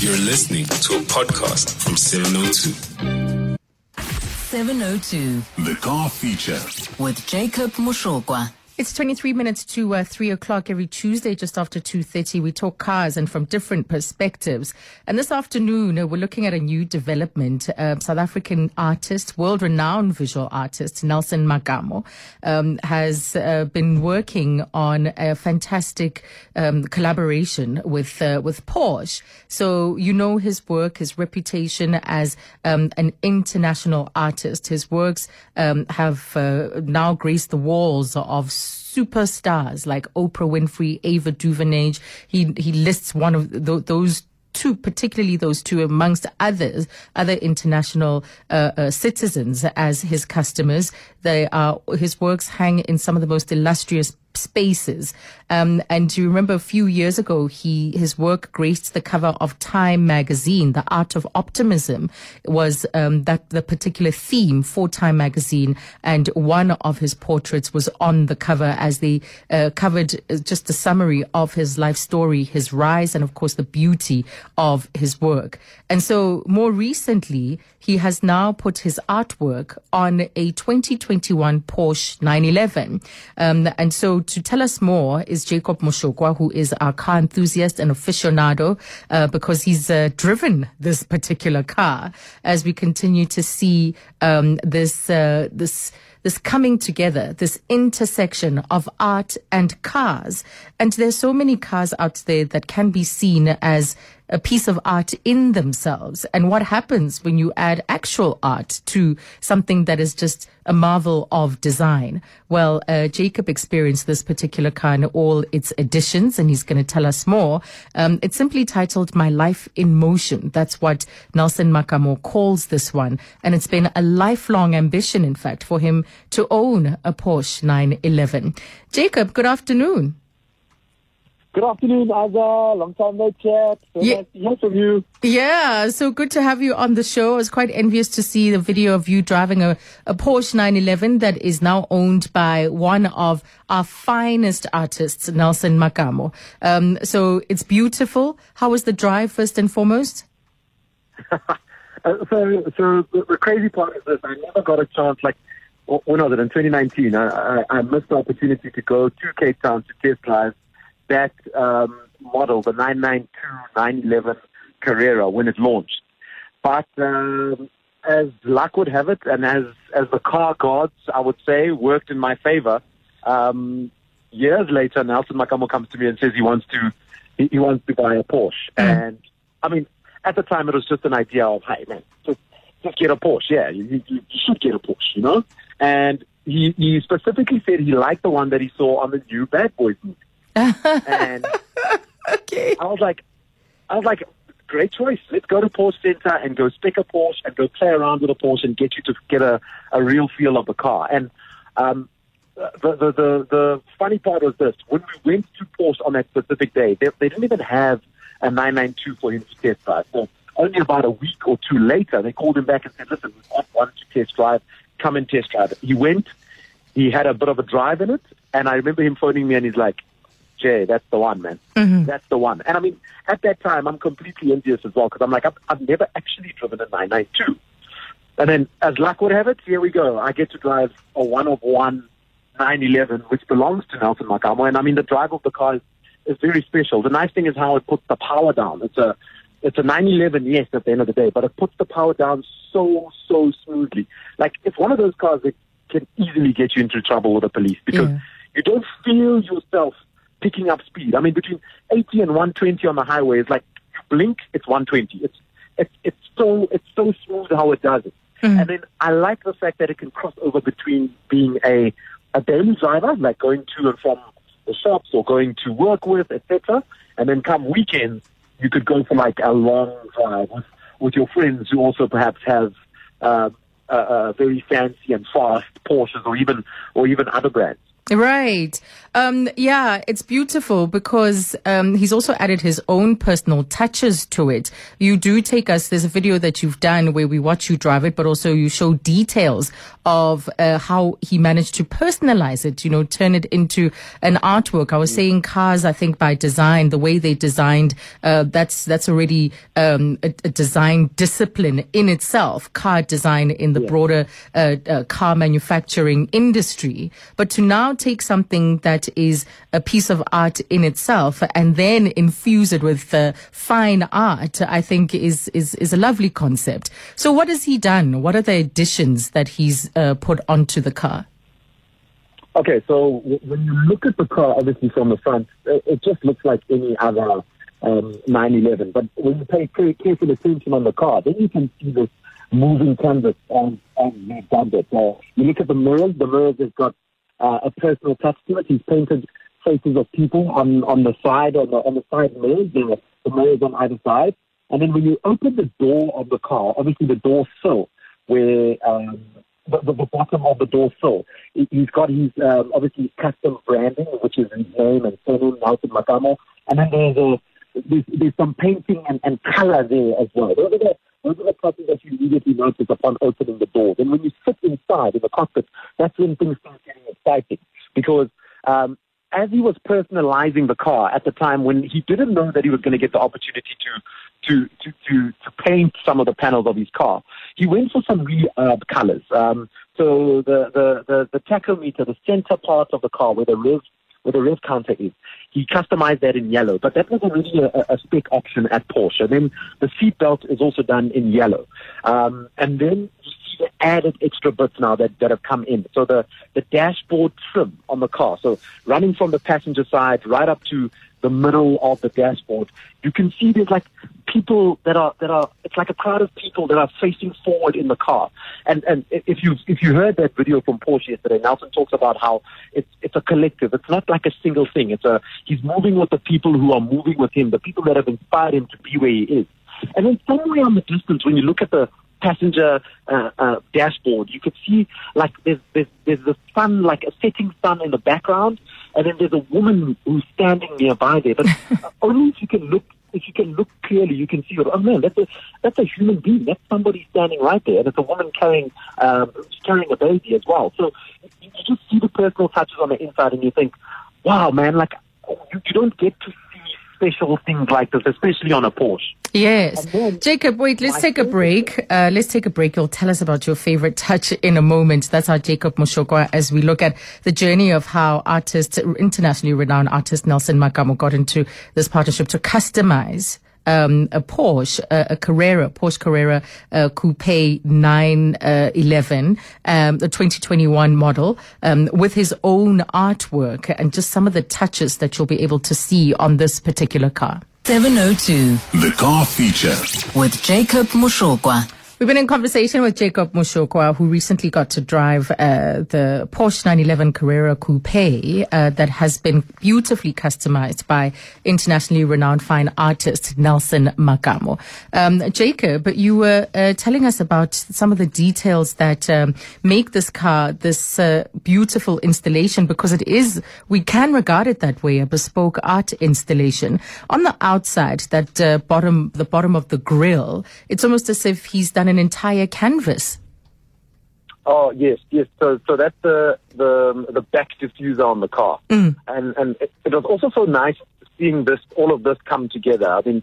You're listening to a podcast from 702. 702 The car feature. with Jacob Moshokwa. It's 23 minutes to uh, 3 o'clock every Tuesday, just after 2.30. We talk cars and from different perspectives. And this afternoon, uh, we're looking at a new development. Uh, South African artist, world-renowned visual artist, Nelson Makamo, um, has uh, been working on a fantastic um, collaboration with, uh, with Porsche. So you know his work, his reputation as um, an international artist. His works um, have uh, now graced the walls of superstars like Oprah Winfrey, Ava DuVernay. He he lists one of th- those two, particularly those two, amongst others, other international uh, uh, citizens as his customers. They are his works hang in some of the most illustrious spaces. Um, and you remember a few years ago, he his work graced the cover of Time magazine. The Art of Optimism was um, that the particular theme for Time magazine, and one of his portraits was on the cover as they uh, covered uh, just a summary of his life story, his rise, and of course the beauty of his work. And so more recently, he has now put his artwork on a 2021 Porsche 911. Um, and so to tell us more is Jacob Moshokwa, who is our car enthusiast and aficionado, uh, because he's uh, driven this particular car as we continue to see um, this uh, this this coming together, this intersection of art and cars. And there's so many cars out there that can be seen as a piece of art in themselves. And what happens when you add actual art to something that is just a marvel of design? Well, uh, Jacob experienced this particular car in all its editions, and he's going to tell us more. Um, it's simply titled My Life in Motion. That's what Nelson Makamo calls this one. And it's been a lifelong ambition, in fact, for him to own a Porsche 911. Jacob, good afternoon. Good afternoon, Azza. Long time no chat. So Yeah. nice to hear from you. Yeah, so good to have you on the show. I was quite envious to see the video of you driving a, a Porsche 911 that is now owned by one of our finest artists, Nelson Makamo. Um, so it's beautiful. How was the drive, first and foremost? Uh, so, so the, crazy part is this: I never got a chance. Like, wh- when was it? In 2019, I, I, I missed the opportunity to go to Cape Town to test drive that um, model, the 992 911 Carrera, when it launched. But um, as luck would have it, and as as the car gods, I would say, worked in my favor. Um, years later, Nelson Makamo comes to me and says he wants to he, he wants to buy a Porsche. And I mean, at the time, it was just an idea of, hey man, just, just get a Porsche. Yeah, you, you, you should get a Porsche, you know. And he he specifically said he liked the one that he saw on the new Bad Boys movie. And Okay. I was like, I was like, great choice. Let's go to Porsche Center and go spec a Porsche and go play around with a Porsche and get you to get a, a real feel of the car. And um, the, the the the funny part was this: when we went to Porsche on that specific day, they, they didn't even have a 992 for him to test drive. So only about a week or two later, they called him back and said, "Listen, we've got one to test drive. Come and test drive it." He went. He had a bit of a drive in it, and I remember him phoning me, and he's like, Jay, that's the one, man. Mm-hmm. That's the one. And I mean, at that time, I'm completely envious as well because I'm like, I've, I've never actually driven a 992. And then, as luck would have it, here we go. I get to drive a one of one 911, which belongs to Nelson Makamo. And I mean, the drive of the car is, is very special. The nice thing is how it puts the power down. It's a it's a 911, yes, at the end of the day, but it puts the power down so, so smoothly. Like, it's one of those cars that can easily get you into trouble with the police because Yeah. you don't feel yourself picking up speed. I mean, between 80 and 120 on the highway is like blink, it's 120. It's it's it's so it's so smooth how it does it. And then I like the fact that it can cross over between being a a daily driver, like going to and from the shops or going to work with, etc. And then come weekends, you could go for like a long drive with, with your friends who also perhaps have uh, uh, uh, very fancy and fast Porsches or even or even other brands. Right. Um, yeah, it's beautiful because um, he's also added his own personal touches to it. You do take us, there's a video that you've done where we watch you drive it, but also you show details of uh, how he managed to personalize it, you know, turn it into an artwork. I was saying cars, I think by design, the way they designed, uh, that's, that's already um, a, a, design discipline in itself, car design in the yeah. broader uh, uh, car manufacturing industry. But to now take something that is a piece of art in itself and then infuse it with uh, fine art, I think is, is, is a lovely concept. So what has he done? What are the additions that he's uh, put onto the car? Okay, so when you look at the car, obviously from the front, it, just looks like any other um, 911. But when you pay careful attention on the car, then you can see this moving canvas on on they've. Uh, you look at the mirrors. The mirrors have got uh, a personal touch to it. He's painted faces of people on, on the side, on the, on the side mirrors, the, the mirrors on either side. And then when you open the door of the car, obviously the door sill, where um, the, the, the, bottom of the door sill, he's got his um, obviously custom branding, which is his name and surname, Nelson Makamo. And then there's a there's, there's some painting and, and color there as well. Those are the those are the parts that you immediately notice upon opening the door. Then when you sit inside in the cockpit, that's when things start getting exciting because um, as he was personalizing the car at the time when he didn't know that he was going to get the opportunity to to, to, to, to paint some of the panels of his car, he went for some really herb colors. Um, so the, the, the, the tachometer, the center part of the car where the rev where the rev counter is. He customized that in yellow, but that was already a, a spec option at Porsche. And then the seat belt is also done in yellow. Um, and then added extra bits now that, that have come in. So the, the dashboard trim on the car. So running from the passenger side right up to the middle of the dashboard, you can see there's like people that are that are it's like a crowd of people that are facing forward in the car. And and if you if you heard that video from Porsche yesterday, Nelson talks about how it's it's a collective. It's not like a single thing. It's a he's moving with the people who are moving with him, the people that have inspired him to be where he is. And then somewhere on the distance, when you look at the passenger uh, uh, dashboard, you could see like there's, there's there's the sun, like a setting sun in the background, and then there's a woman who's standing nearby there. But only if you can look if you can look clearly, you can see, oh man, that's a that's a human being. That's somebody standing right there, and it's a woman carrying um, carrying a baby as well. So you, you just see the personal touches on the inside, and you think, wow, man, like you, you don't get to special things like this, especially on a Porsche. Yes. Jacob, wait, let's take a break. Uh, let's take a break. You'll tell us about your favorite touch in a moment. That's our Jacob Moshokwa as we look at the journey of how artist, internationally renowned artist Nelson Makamo got into this partnership to customize um, a Porsche, uh, a Carrera, Porsche Carrera uh, Coupe 911, um, the 2021 model, um, with his own artwork and just some of the touches that you'll be able to see on this particular car. 702. The car feature. With Jacob Moshokwa. We've been in conversation with Jacob Moshokwa, who recently got to drive uh, the Porsche 911 Carrera Coupe uh, that has been beautifully customized by internationally renowned fine artist Nelson Makamo. Um, Jacob, you were uh, telling us about some of the details that um, make this car this uh, beautiful installation because it is, we can regard it that way, a bespoke art installation. On the outside, that uh, bottom, the bottom of the grill, it's almost as if he's done an entire canvas. Oh yes, yes. So so that's the the the back diffuser on the car, mm. and and it, it, was also so nice seeing this all of this come together. I mean,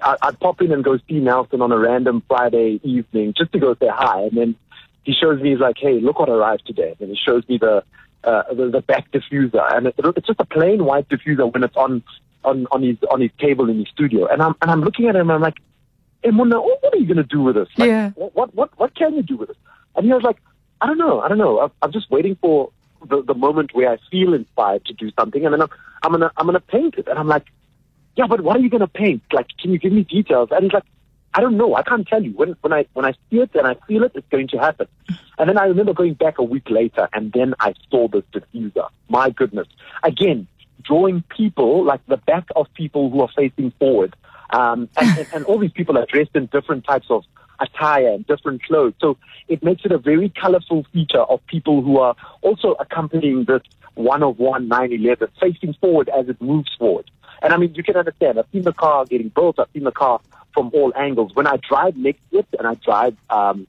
I, I'd pop in and go see Nelson on a random Friday evening just to go say hi, and then he shows me he's like, hey, look what arrived today, and he shows me the uh, the, the back diffuser, and it, it's just a plain white diffuser when it's on on on his on his table in his studio, and I'm and I'm looking at him, and I'm like and when what are you going to do with this? Like, yeah. What, what, what can you do with this? And he was like, I don't know. I don't know. I'm just waiting for the, the moment where I feel inspired to do something. And then I'm, I'm going to, I'm going to paint it. And I'm like, yeah, but what are you going to paint? Like, can you give me details? And he's like, I don't know. I can't tell you. When, when I, when I see it and I feel it, it's going to happen. And then I remember going back a week later and then I saw this diffuser. My goodness. Again, drawing people, like the back of people who are facing forward um, and, and, and all these people are dressed in different types of attire and different clothes. So it makes it a very colorful feature of people who are also accompanying this one of one 911 facing forward as it moves forward. And I mean, you can understand. I've seen the car getting built. I've seen the car from all angles. When I drive next to it and I drive um,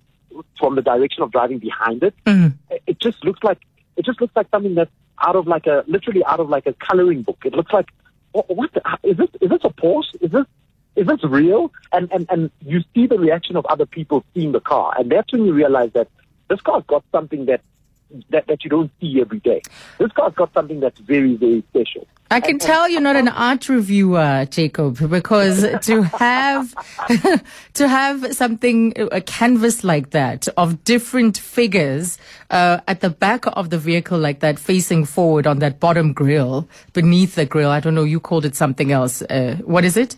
from the direction of driving behind it, it- it just looks like it just looks like something that's out of like a literally out of like a coloring book. It looks like what, what the, is this? Is this a Porsche? Is this is this real? And and and you see the reaction of other people seeing the car, and that's when you realize that this car's got something that that, that you don't see every day. This car's got something that's very very special. I can tell you're not an art reviewer, Jacob, because to have to have something a canvas like that of different figures uh, at the back of the vehicle like that, facing forward on that bottom grill, beneath the grill. I don't know. You called it something else. Uh, what is it?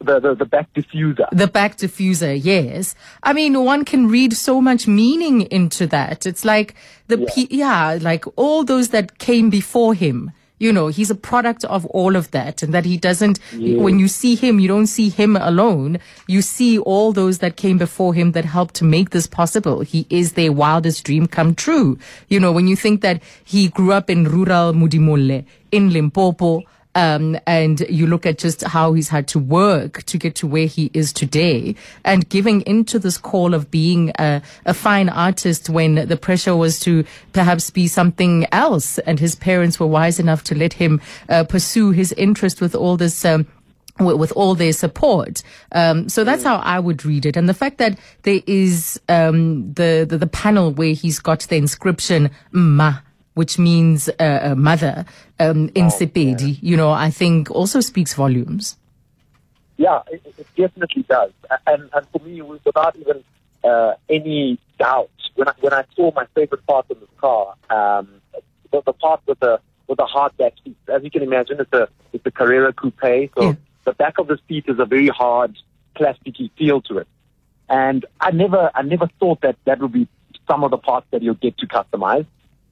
The the, the back diffuser. The back diffuser, yes. I mean, one can read so much meaning into that. It's like the, yeah, yeah like all those that came before him. You know, he's a product of all of that and that he doesn't, Yeah. when you see him, you don't see him alone. You see all those that came before him that helped to make this possible. He is their wildest dream come true. You know, when you think that he grew up in rural Modimolle, in Limpopo, um, and you look at just how he's had to work to get to where he is today and giving into this call of being a, a fine artist when the pressure was to perhaps be something else. And his parents were wise enough to let him uh, pursue his interest with all this. Um, with, all their support. Um, so that's how I would read it. And the fact that there is um, the, the the panel where he's got the inscription "Ma," which means uh, mother um, in Sepedi, you know, I think also speaks volumes. Yeah, it, it definitely does. And and for me, without even uh, any doubt when I when I saw my favorite part in this car, um, the, the part with the with the hard back seat. As you can imagine, it's a it's a Carrera coupe, so Yeah. the back of the seat is a very hard plasticky feel to it. And I never I never thought that that would be some of the parts that you'll get to customize.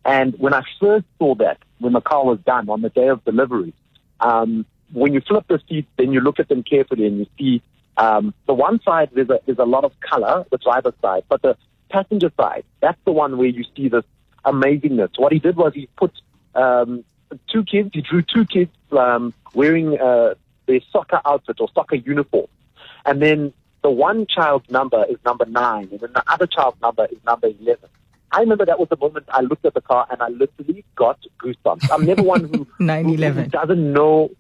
And when I first saw that, when the car was done on the day of delivery, um, when you flip the seats, then you look at them carefully and you see um, the one side there's a there's a lot of color, the driver's side, but the passenger side, that's the one where you see this amazingness. What he did was he put um, two kids, he drew two kids um, wearing uh, their soccer outfit or soccer uniform, and then the one child's number is number nine, and then the other child's number is number eleven. I remember that was the moment I looked at the car and I literally got goosebumps. I'm never one who, who, 9/11. who doesn't know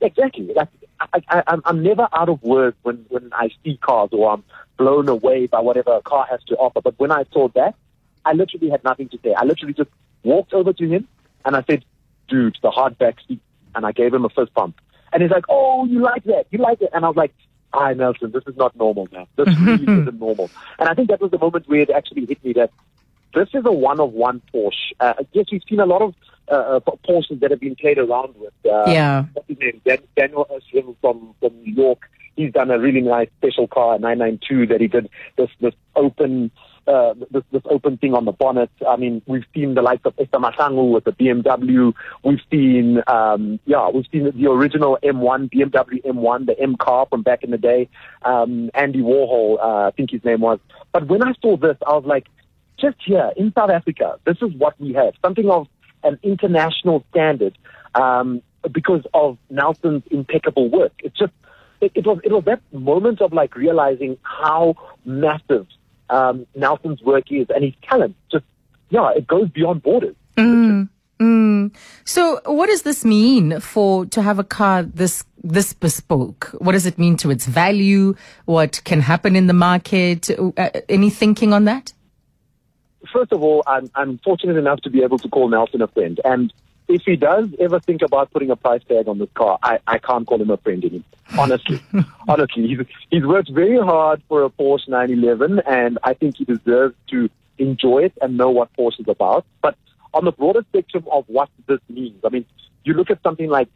exactly. Like, I, I, I'm, I'm never out of words when, when I see cars or I'm blown away by whatever a car has to offer. But when I saw that, I literally had nothing to say. I literally just walked over to him and I said, "Dude, the hardback seat," and I gave him a fist bump. And he's like, "Oh, you like that? You like it?" And I was like, "Hi, Nelson, this is not normal, man. This really isn't normal." And I think that was the moment where it actually hit me that this is a one of one Porsche. Uh, yes, we've seen a lot of uh, uh, Porsches that have been played around with. Uh, Yeah. What's his name? Dan- Daniel from from New York. He's done a really nice special car, a 992, that he did this this open. Uh, this, this open thing on the bonnet. I mean, we've seen the likes of Esther Mahlangu with the BMW. We've seen, um, yeah, we've seen the original M1, BMW M1, the M car from back in the day. Um, Andy Warhol, uh, I think his name was. But when I saw this, I was like, just here in South Africa, this is what we have. Something of an international standard um, because of Nelson's impeccable work. It's just, it, it was, it was that moment of like realizing how massive um, Nelson's work is and his talent. Just, yeah, it goes beyond borders. So, what does this mean for to have a car this this bespoke? What does it mean to its value? What can happen in the market? Uh, any thinking on that? First of all, I'm, I'm fortunate enough to be able to call Nelson a friend. And if he does ever think about putting a price tag on this car, I, I can't call him a friend anymore. Honestly, honestly, he's, he's worked very hard for a Porsche 911, and I think he deserves to enjoy it and know what Porsche is about. But on the broader spectrum of what this means, I mean, you look at something like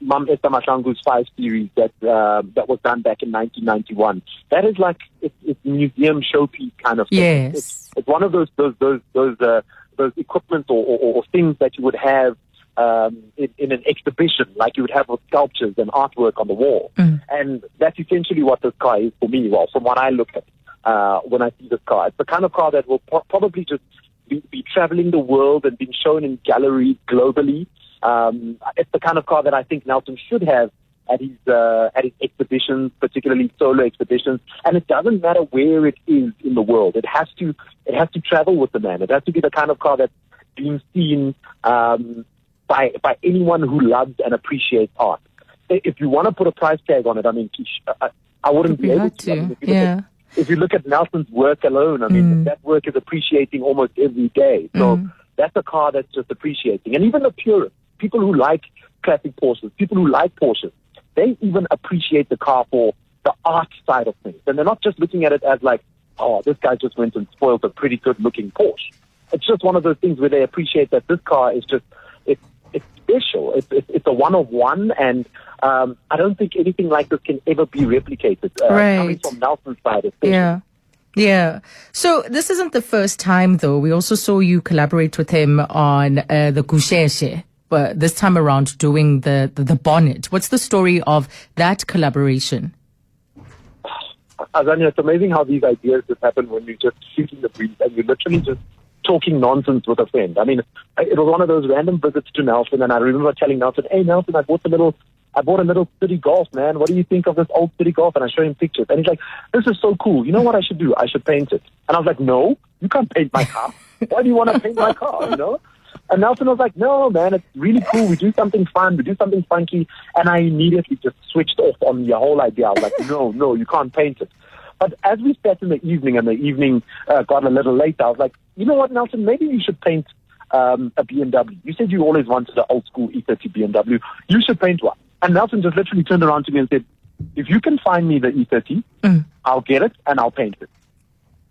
Mam Esther Mahlangu's five series that uh, that was done back in 1991. That is like it's, it's museum showpiece kind of thing. Yes. It's, it's one of those those those those uh, those equipment or, or, or things that you would have um, in, in an exhibition, like you would have with sculptures and artwork on the wall. And that's essentially what this car is for me. Well, from what I look at uh, when I see this car, it's the kind of car that will pro- probably just be, be traveling the world and being shown in galleries globally. Um, it's the kind of car that I think Nelson should have at his uh, at his expeditions, particularly solo expeditions. And it doesn't matter where it is in the world; it has to it has to travel with the man. It has to be the kind of car that's being seen um, by by anyone who loves and appreciates art. If you want to put a price tag on it, I mean, I, I wouldn't be able had to. I mean, if you look yeah. at- if you look at Nelson's work alone, I mean, that work is appreciating almost every day. So that's a car that's just appreciating. And even the purists, people who like classic Porsches, people who like Porsches, they even appreciate the car for the art side of things. And they're not just looking at it as like, oh, this guy just went and spoiled a pretty good looking Porsche. It's just one of those things where they appreciate that this car is just, it's, it's special. It's, it's, it's a one of one. And um, I don't think anything like this can ever be replicated. Uh, Coming Right. from Nelson's side, especially. Yeah. Yeah. So this isn't the first time though. We also saw you collaborate with him on uh, the Kusheshe, but this time around doing the, the, the bonnet. What's the story of that collaboration? Azania, it's amazing how these ideas just happen when you're just shooting the breeze and you're literally just talking nonsense with a friend. I mean, it was one of those random visits to Nelson, and I remember telling Nelson, "Hey, Nelson, I bought a little, I bought a little city golf, man. What do you think of this old city golf?" And I show him pictures, and he's like, "This is so cool. You know what I should do? I should paint it." And I was like, "No, you can't paint my car. Why do you want to paint my car? You know?" And Nelson was like, no, man, it's really cool. We do something fun. We do something funky. And I immediately just switched off on the whole idea. I was like, no, no, you can't paint it. But as we sat in the evening and the evening uh, got a little late, I was like, you know what, Nelson, maybe you should paint um, a BMW. You said you always wanted an old school E30 BMW. You should paint one. And Nelson just literally turned around to me and said, if you can find me the E30, I'll get it and I'll paint it.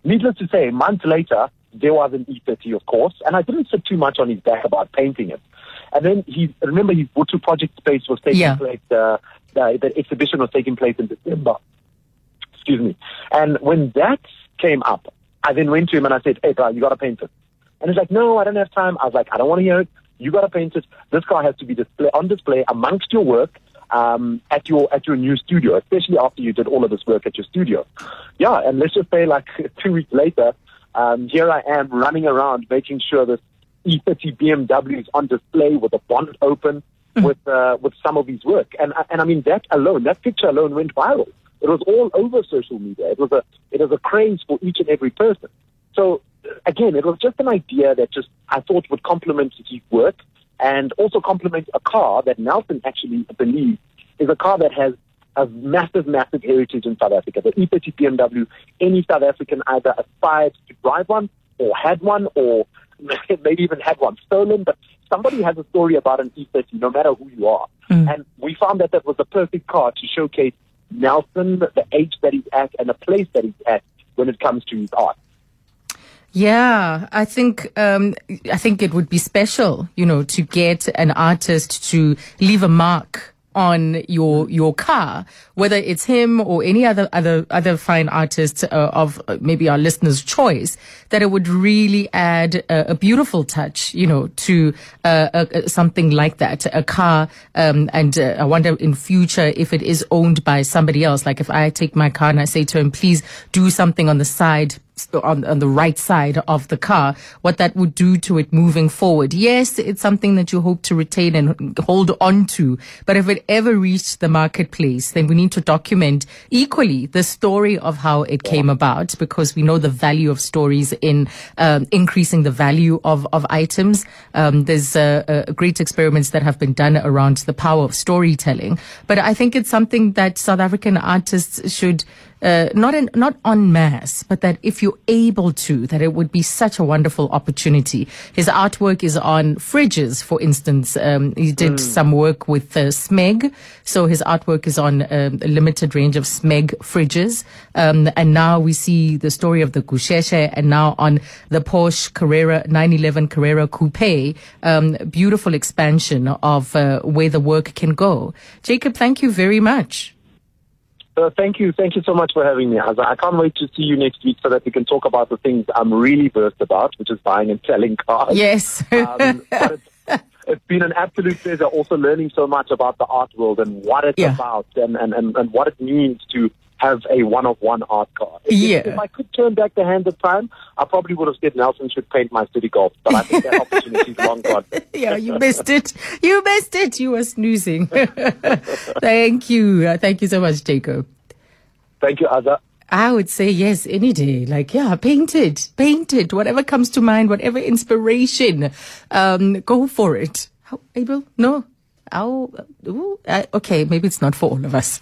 Needless to say, months later, there was an E30, of course, and I didn't sit too much on his back about painting it. And then he, remember, his Butu project space was taking Yeah. place, uh, the, the exhibition was taking place in December. Excuse me. And when that came up, I then went to him and I said, hey, bro, you got to paint it. And he's like, no, I don't have time. I was like, I don't want to hear it. You got to paint it. This car has to be display, on display amongst your work um, at your at your new studio, especially after you did all of this work at your studio. Yeah, and let's just say like two weeks later, um, here I am running around making sure this E30 BMW is on display with a bonnet open with uh, with some of his work. And and I mean that alone, that picture alone went viral. It was all over social media. It was a it was a craze for each and every person. So again, it was just an idea that just I thought would complement his work and also complement a car that Nelson actually believes is a car that has a massive, massive heritage in South Africa. The E E30 BMW, any South African either aspired to drive one or had one or maybe even had one stolen, but somebody has a story about an E30 no matter who you are. And we found that that was the perfect car to showcase Nelson, the age that he's at and the place that he's at when it comes to his art. Yeah, I think um, I think it would be special, you know, to get an artist to leave a mark on your your car, whether it's him or any other other other fine artist uh, of uh, maybe our listeners' choice. That it would really add a, a beautiful touch, you know, to uh, a, a, something like that, a car. Um, and uh, I wonder in future if it is owned by somebody else. Like if I take my car and I say to him, please do something on the side on, on the right side of the car, what that would do to it moving forward. Yes, it's something that you hope to retain and hold on to, but if it ever reached the marketplace, then we need to document equally the story of how it came about because we know the value of stories in um, increasing the value of, of items. Um, there's uh, uh, great experiments that have been done around the power of storytelling, but I think it's something that South African artists should uh, not in, not en masse, but that if you're able to, that it would be such a wonderful opportunity. His artwork is on fridges, for instance. Um, he did some work with uh, Smeg, so his artwork is on um, a limited range of Smeg fridges. Um, and now we see the story of the Kusheshe, and now on the Porsche Carrera 911 Carrera Coupe. Um, beautiful expansion of uh, where the work can go. Jacob, thank you very much. Uh, thank you. Thank you so much for having me. Azza. I can't wait to see you next week so that we can talk about the things I'm really versed about, which is buying and selling cars. Yes. Um, but it's, it's been an absolute pleasure also learning so much about the art world and what it's Yeah. about and, and, and, and what it means to have a one of one art car. If, Yeah. if I could turn back the hand of time, I probably would have said Nelson should paint my city golf. But I think that opportunity is long gone. yeah, you missed it. You missed it. You were snoozing. Thank you. Uh, thank you so much, Jacob. Thank you, Azza. I would say yes any day. Like, yeah, paint it, paint it. Whatever comes to mind, whatever inspiration, um, go for it. How, Abel? No. How, ooh, uh, okay, maybe it's not for all of us.